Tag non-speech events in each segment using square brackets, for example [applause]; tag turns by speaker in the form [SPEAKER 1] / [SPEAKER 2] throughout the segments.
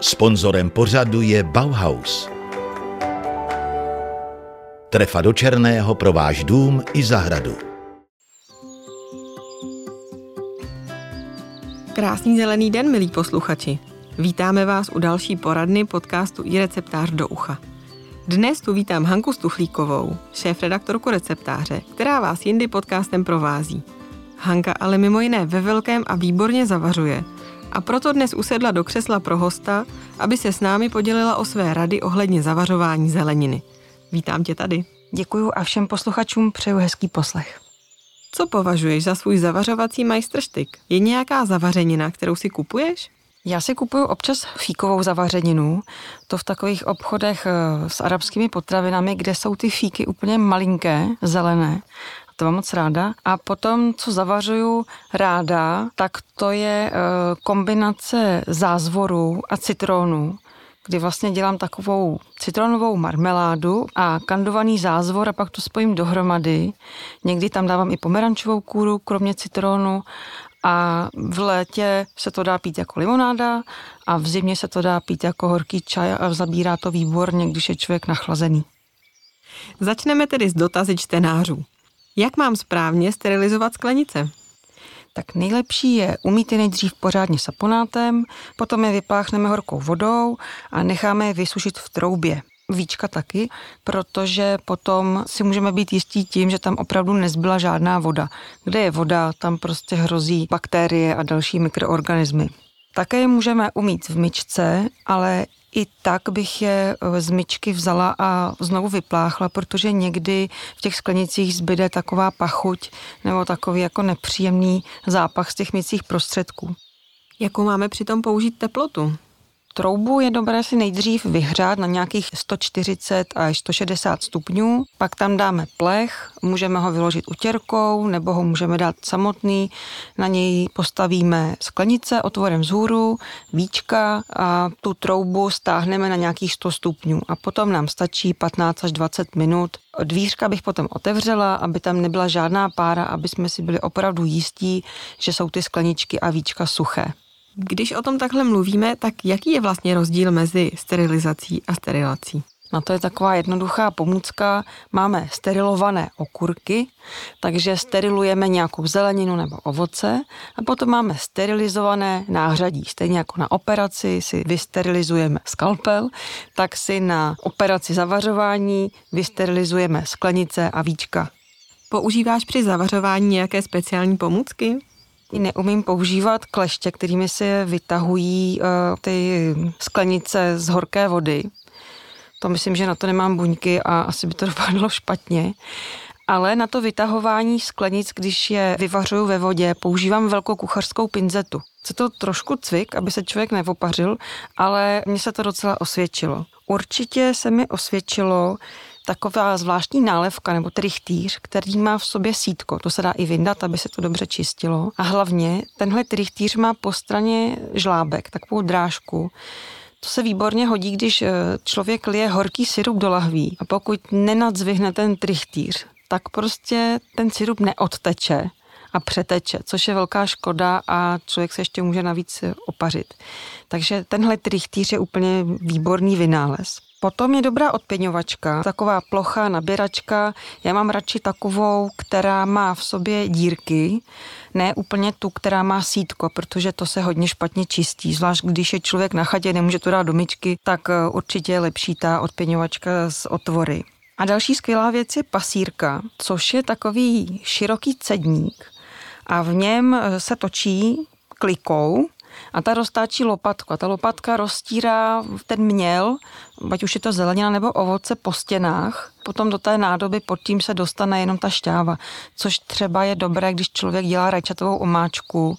[SPEAKER 1] Sponzorem pořadu je Bauhaus. Trefa do černého pro váš dům i zahradu.
[SPEAKER 2] Krásný zelený den, milí posluchači. Vítáme vás u další poradny podcastu i receptář do ucha. Dnes tu vítám Hanku Stuchlíkovou, šéf-redaktorku receptáře, která vás jindy podcastem provází. Hanka ale mimo jiné ve velkém a výborně zavařuje a proto dnes usedla do křesla pro hosta, aby se s námi podělila o své rady ohledně zavařování zeleniny. Vítám tě tady.
[SPEAKER 3] Děkuju a všem posluchačům přeju hezký poslech.
[SPEAKER 2] Co považuješ za svůj zavařovací majstrštyk? Je nějaká zavařenina, kterou si kupuješ?
[SPEAKER 3] Já si kupuju občas fíkovou zavařeninu, to v takových obchodech eh, s arabskými potravinami, kde jsou ty fíky úplně malinké, zelené. To mám moc ráda. A potom, co zavařuju ráda, tak to je eh, kombinace zázvoru a citrónu kdy vlastně dělám takovou citronovou marmeládu a kandovaný zázvor a pak to spojím dohromady. Někdy tam dávám i pomerančovou kůru, kromě citronu a v létě se to dá pít jako limonáda a v zimě se to dá pít jako horký čaj a zabírá to výborně, když je člověk nachlazený.
[SPEAKER 2] Začneme tedy s dotazy čtenářů. Jak mám správně sterilizovat sklenice?
[SPEAKER 3] tak nejlepší je umít je nejdřív pořádně saponátem, potom je vypláchneme horkou vodou a necháme je vysušit v troubě. Víčka taky, protože potom si můžeme být jistí tím, že tam opravdu nezbyla žádná voda. Kde je voda, tam prostě hrozí bakterie a další mikroorganismy. Také je můžeme umít v myčce, ale i tak bych je eh, z myčky vzala a znovu vypláchla, protože někdy v těch sklenicích zbyde taková pachuť nebo takový jako nepříjemný zápach z těch mycích prostředků.
[SPEAKER 2] Jakou máme přitom použít teplotu?
[SPEAKER 3] Troubu je dobré si nejdřív vyhřát na nějakých 140 až 160 stupňů, pak tam dáme plech, můžeme ho vyložit utěrkou nebo ho můžeme dát samotný, na něj postavíme sklenice otvorem vzhůru, víčka a tu troubu stáhneme na nějakých 100 stupňů a potom nám stačí 15 až 20 minut. Dvířka bych potom otevřela, aby tam nebyla žádná pára, aby jsme si byli opravdu jistí, že jsou ty skleničky a víčka suché.
[SPEAKER 2] Když o tom takhle mluvíme, tak jaký je vlastně rozdíl mezi sterilizací a sterilací?
[SPEAKER 3] Na to je taková jednoduchá pomůcka. Máme sterilované okurky, takže sterilujeme nějakou zeleninu nebo ovoce a potom máme sterilizované náhřadí. Stejně jako na operaci si vysterilizujeme skalpel, tak si na operaci zavařování vysterilizujeme sklenice a víčka.
[SPEAKER 2] Používáš při zavařování nějaké speciální pomůcky?
[SPEAKER 3] Neumím používat kleště, kterými se vytahují uh, ty sklenice z horké vody. To myslím, že na to nemám buňky a asi by to [laughs] dopadlo špatně. Ale na to vytahování sklenic, když je vyvařuju ve vodě, používám velkou kuchařskou pinzetu. Co to trošku cvik, aby se člověk nevopařil, ale mně se to docela osvědčilo. Určitě se mi osvědčilo taková zvláštní nálevka nebo trichtýř, který má v sobě sítko. To se dá i vyndat, aby se to dobře čistilo. A hlavně tenhle trichtýř má po straně žlábek, takovou drážku, to se výborně hodí, když eh, člověk lije horký syrup do lahví a pokud nenadzvihne ten trichtýř, tak prostě ten syrup neodteče a přeteče, což je velká škoda a člověk se ještě může navíc opařit. Takže tenhle trichtýř je úplně výborný vynález. Potom je dobrá odpěňovačka, taková plochá naběračka. Já mám radši takovou, která má v sobě dírky, ne úplně tu, která má sítko, protože to se hodně špatně čistí. Zvlášť když je člověk na chatě, nemůže to dát do myčky, tak eh, určitě je lepší ta odpěňovačka z otvory. A další skvělá věc je pasírka, což je takový široký cedník a v něm eh, se točí klikou a ta roztáčí lopatku a ta lopatka roztírá ten měl, ať už je to zelenina nebo ovoce po stěnách, potom do té nádoby pod tím se dostane jenom ta šťáva, což třeba je dobré, když člověk dělá rajčatovou omáčku,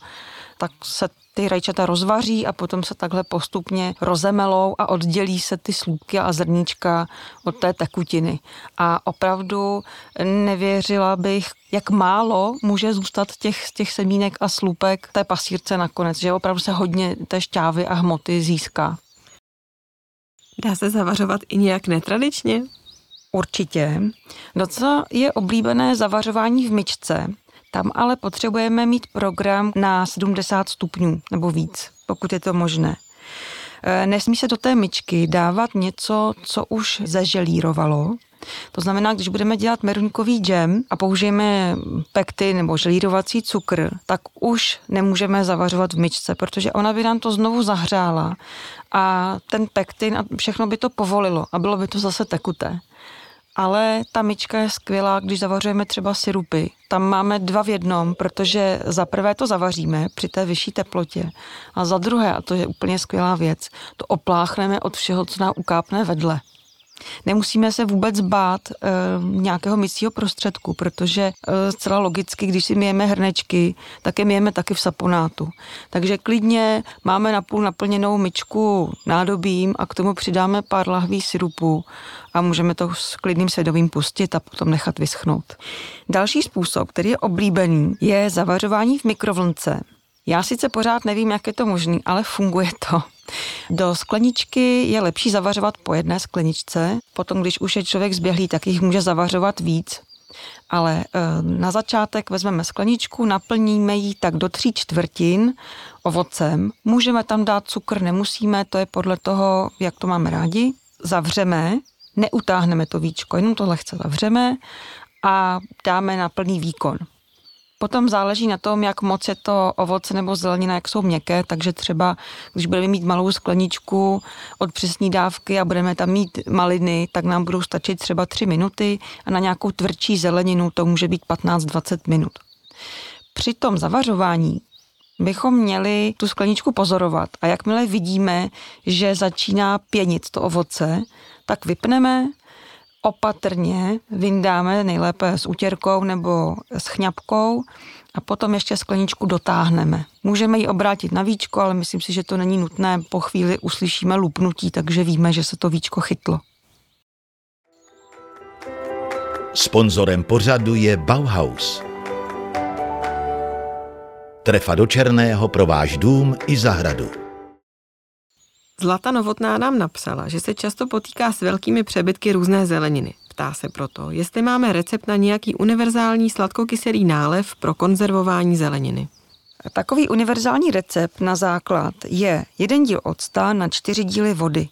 [SPEAKER 3] tak se ty rajčata rozvaří a potom se takhle postupně rozemelou a oddělí se ty slupky a zrníčka od té tekutiny. A opravdu nevěřila bych, jak málo může zůstat těch, těch semínek a slupek té pasírce nakonec, že opravdu se hodně té šťávy a hmoty získá.
[SPEAKER 2] Dá se zavařovat i nějak netradičně?
[SPEAKER 3] Určitě. Docela je oblíbené zavařování v myčce, tam ale potřebujeme mít program na 70 stupňů nebo víc, pokud je to možné. Eh, nesmí se do té myčky dávat něco, co už zeželírovalo, to znamená, když budeme dělat meruňkový džem a použijeme pekty nebo želírovací cukr, tak už nemůžeme zavařovat v myčce, protože ona by nám to znovu zahřála a ten pektin a všechno by to povolilo a bylo by to zase tekuté. Ale ta myčka je skvělá, když zavařujeme třeba syrupy. Tam máme dva v jednom, protože za prvé to zavaříme při té vyšší teplotě a za druhé, a to je úplně skvělá věc, to opláchneme od všeho, co nám ukápne vedle. Nemusíme se vůbec bát e, nějakého mycího prostředku, protože e, zcela logicky, když si myjeme hrnečky, tak je myjeme taky v saponátu. Takže klidně máme napůl naplněnou myčku nádobím a k tomu přidáme pár lahví syrupu a můžeme to s klidným svědomím pustit a potom nechat vyschnout. Další způsob, který je oblíbený, je zavařování v mikrovlnce. Já sice pořád nevím, jak je to možné, ale funguje to. Do skleničky je lepší zavařovat po jedné skleničce, potom když už je člověk zběhlý, tak jich může zavařovat víc. Ale eh, na začátek vezmeme skleničku, naplníme ji tak do tří čtvrtin ovocem. Můžeme tam dát cukr, nemusíme, to je podle toho, jak to máme rádi. Zavřeme, neutáhneme to víčko, jenom to lehce zavřeme a dáme na plný výkon. Potom záleží na tom, jak moc je to ovoce nebo zelenina, jak jsou měkké, takže třeba, když budeme mít malou skleničku od přesní dávky a budeme tam mít maliny, tak nám budou stačit třeba 3 minuty a na nějakou tvrdší zeleninu to může být 15-20 minut. Při tom zavařování bychom měli tu skleničku pozorovat a jakmile vidíme, že začíná pěnit to ovoce, tak vypneme, opatrně vyndáme, nejlépe s útěrkou nebo s chňapkou a potom ještě skleničku dotáhneme. Můžeme ji obrátit na víčko, ale myslím si, že to není nutné. Po chvíli uslyšíme lupnutí, takže víme, že se to víčko chytlo.
[SPEAKER 1] Sponzorem pořadu je Bauhaus. Trefa do černého pro váš dům i zahradu.
[SPEAKER 2] Zlata Novotná nám napsala, že se často potýká s velkými přebytky různé zeleniny. Ptá se proto, jestli máme recept na nějaký univerzální sladkokyselý nálev pro konzervování zeleniny.
[SPEAKER 3] Takový univerzální recept na základ je jeden díl octa na čtyři díly vody.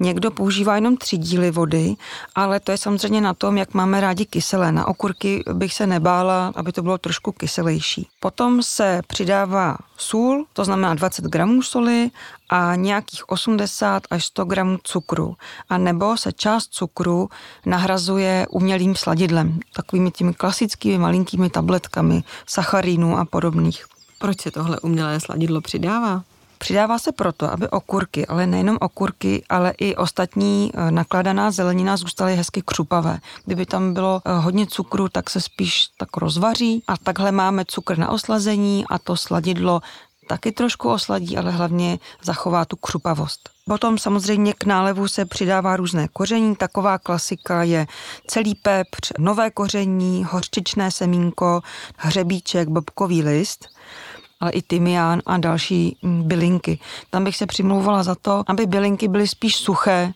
[SPEAKER 3] Někdo používá jenom tři díly vody, ale to je samozřejmě na tom, jak máme rádi kyselé. Na okurky bych se nebála, aby to bylo trošku kyselější. Potom se přidává sůl, to znamená 20 gramů soli a nějakých 80 až 100 gramů cukru. A nebo se část cukru nahrazuje umělým sladidlem, takovými těmi klasickými malinkými tabletkami sacharinů a podobných.
[SPEAKER 2] Proč se tohle umělé sladidlo přidává?
[SPEAKER 3] Přidává se proto, aby okurky, ale nejenom okurky, ale i ostatní eh, nakladaná zelenina zůstaly hezky křupavé. Kdyby tam bylo eh, hodně cukru, tak se spíš tak rozvaří a takhle máme cukr na oslazení a to sladidlo taky trošku osladí, ale hlavně zachová tu křupavost. Potom samozřejmě k nálevu se přidává různé koření. Taková klasika je celý pepř, nové koření, hořčičné semínko, hřebíček, bobkový list ale i tymián a další mm, bylinky. Tam bych se přimlouvala za to, aby bylinky byly spíš suché,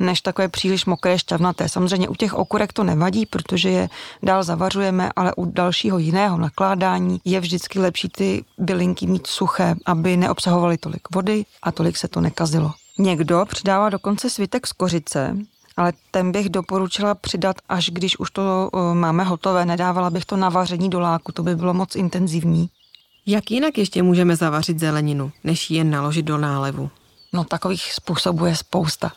[SPEAKER 3] než takové příliš mokré, šťavnaté. Samozřejmě u těch okurek to nevadí, protože je dál zavařujeme, ale u dalšího jiného nakládání je vždycky lepší ty bylinky mít suché, aby neobsahovaly tolik vody a tolik se to nekazilo. Někdo přidává dokonce svitek z kořice, ale ten bych doporučila přidat, až když už to máme hotové. Nedávala bych to na vaření do láku, to by bylo moc intenzivní.
[SPEAKER 2] Jak jinak ještě můžeme zavařit zeleninu, než ji jen naložit do nálevu?
[SPEAKER 3] No takových způsobů je spousta.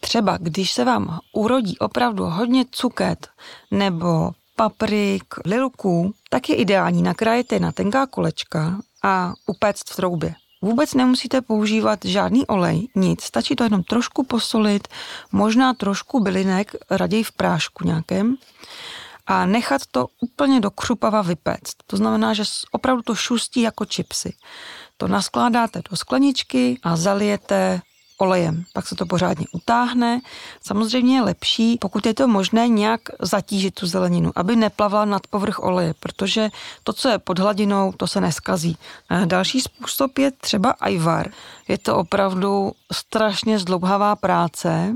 [SPEAKER 3] Třeba když se vám urodí opravdu hodně cuket nebo paprik, lilků, tak je ideální nakrájet na tenká kolečka a upéct v troubě. Vůbec nemusíte používat žádný olej, nic, stačí to jenom trošku posolit, možná trošku bylinek, raději v prášku nějakém a nechat to úplně do křupava vypéct. To znamená, že opravdu to šustí jako čipsy. To naskládáte do skleničky a zalijete olejem. Pak se to pořádně utáhne. Samozřejmě je lepší, pokud je to možné, nějak zatížit tu zeleninu, aby neplavila nad povrch oleje, protože to, co je pod hladinou, to se neskazí. A další způsob je třeba ajvar. Je to opravdu strašně zdlouhavá práce,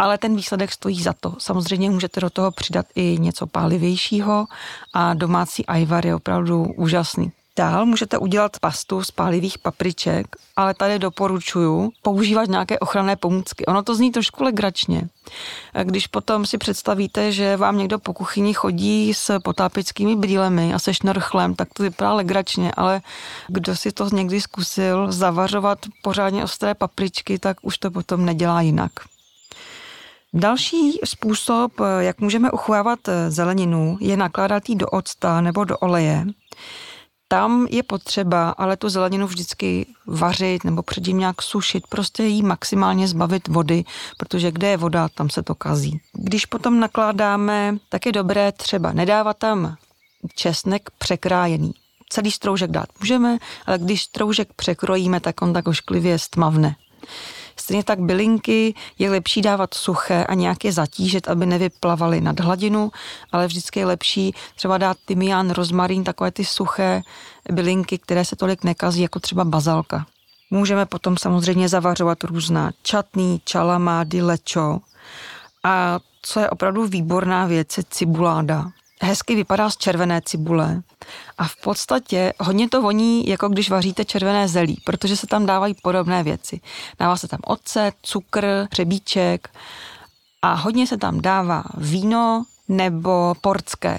[SPEAKER 3] ale ten výsledek stojí za to. Samozřejmě můžete do toho přidat i něco pálivějšího a domácí ajvar je opravdu úžasný. Dál můžete udělat pastu z pálivých papriček, ale tady doporučuju používat nějaké ochranné pomůcky. Ono to zní trošku legračně. Když potom si představíte, že vám někdo po kuchyni chodí s potápickými brýlemi a se šnorchlem, tak to vypadá legračně, ale kdo si to někdy zkusil zavařovat pořádně ostré papričky, tak už to potom nedělá jinak. Další způsob, jak můžeme uchovávat zeleninu, je nakládat ji do octa nebo do oleje. Tam je potřeba ale tu zeleninu vždycky vařit nebo předtím nějak sušit, prostě jí maximálně zbavit vody, protože kde je voda, tam se to kazí. Když potom nakládáme, tak je dobré třeba nedávat tam česnek překrájený. Celý stroužek dát můžeme, ale když stroužek překrojíme, tak on tak ošklivě stmavne. Stejně tak bylinky je lepší dávat suché a nějak je zatížit, aby nevyplavaly nad hladinu, ale vždycky je lepší třeba dát tymián, rozmarín, takové ty suché bylinky, které se tolik nekazí, jako třeba bazalka. Můžeme potom samozřejmě zavařovat různá čatný, čalamády, lečo. A co je opravdu výborná věc, je cibuláda hezky vypadá z červené cibule a v podstatě hodně to voní, jako když vaříte červené zelí, protože se tam dávají podobné věci. Dává se tam ocet, cukr, hřebíček a hodně se tam dává víno nebo portské.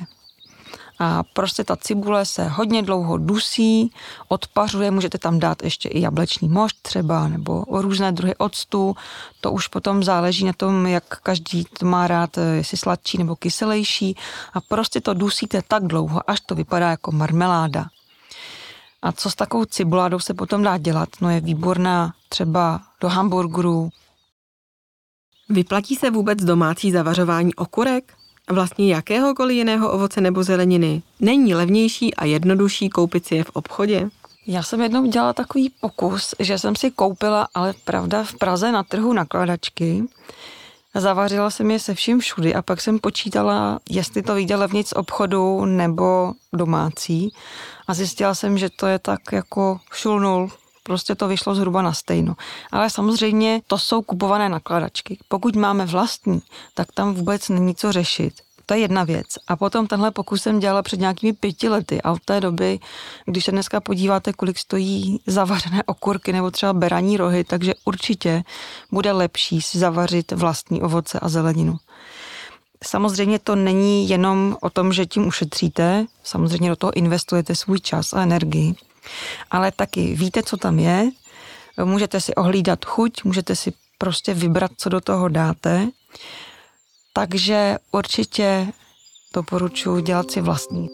[SPEAKER 3] A prostě ta cibule se hodně dlouho dusí, odpařuje, můžete tam dát ještě i jablečný mošt třeba, nebo různé druhy octu. To už potom záleží na tom, jak každý to má rád, jestli sladší nebo kyselější. A prostě to dusíte tak dlouho, až to vypadá jako marmeláda. A co s takovou cibuládou se potom dá dělat? No je výborná třeba do hamburgerů.
[SPEAKER 2] Vyplatí se vůbec domácí zavařování okurek? Vlastně jakéhokoliv jiného ovoce nebo zeleniny není levnější a jednodušší koupit si je v obchodě?
[SPEAKER 3] Já jsem jednou dělala takový pokus, že jsem si koupila, ale pravda, v Praze na trhu nakladačky. Zavařila jsem je se vším všudy a pak jsem počítala, jestli to vyjde levnic z obchodu nebo domácí. A zjistila jsem, že to je tak jako šulnul, prostě to vyšlo zhruba na stejno. Ale samozřejmě to jsou kupované nakladačky. Pokud máme vlastní, tak tam vůbec není co řešit. To je jedna věc. A potom tenhle pokus jsem dělala před nějakými pěti lety a od té doby, když se dneska podíváte, kolik stojí zavařené okurky nebo třeba beraní rohy, takže určitě bude lepší si zavařit vlastní ovoce a zeleninu. Samozřejmě to není jenom o tom, že tím ušetříte, samozřejmě do toho investujete svůj čas a energii, ale taky víte, co tam je, můžete si ohlídat chuť, můžete si prostě vybrat, co do toho dáte. Takže určitě doporučuji dělat si vlastní.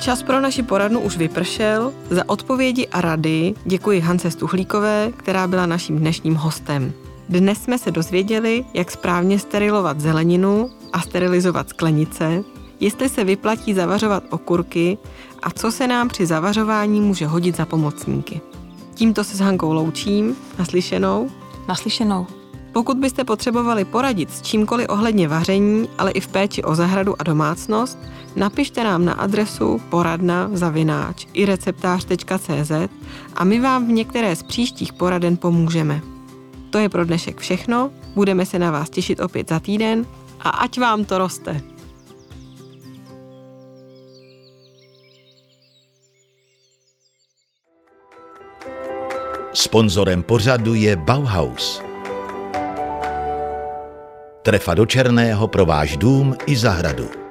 [SPEAKER 2] Čas pro naši poradnu už vypršel. Za odpovědi a rady děkuji Hance Stuchlíkové, která byla naším dnešním hostem. Dnes jsme se dozvěděli, jak správně sterilovat zeleninu a sterilizovat sklenice, jestli se vyplatí zavařovat okurky a co se nám při zavařování může hodit za pomocníky. Tímto se s Hankou loučím. Naslyšenou.
[SPEAKER 3] Naslyšenou.
[SPEAKER 2] Pokud byste potřebovali poradit s čímkoliv ohledně vaření, ale i v péči o zahradu a domácnost, napište nám na adresu poradna zavináč i receptář.cz a my vám v některé z příštích poraden pomůžeme. To je pro dnešek všechno, budeme se na vás těšit opět za týden a ať vám to roste.
[SPEAKER 1] Sponzorem pořadu je Bauhaus. Trefa do černého pro váš dům i zahradu.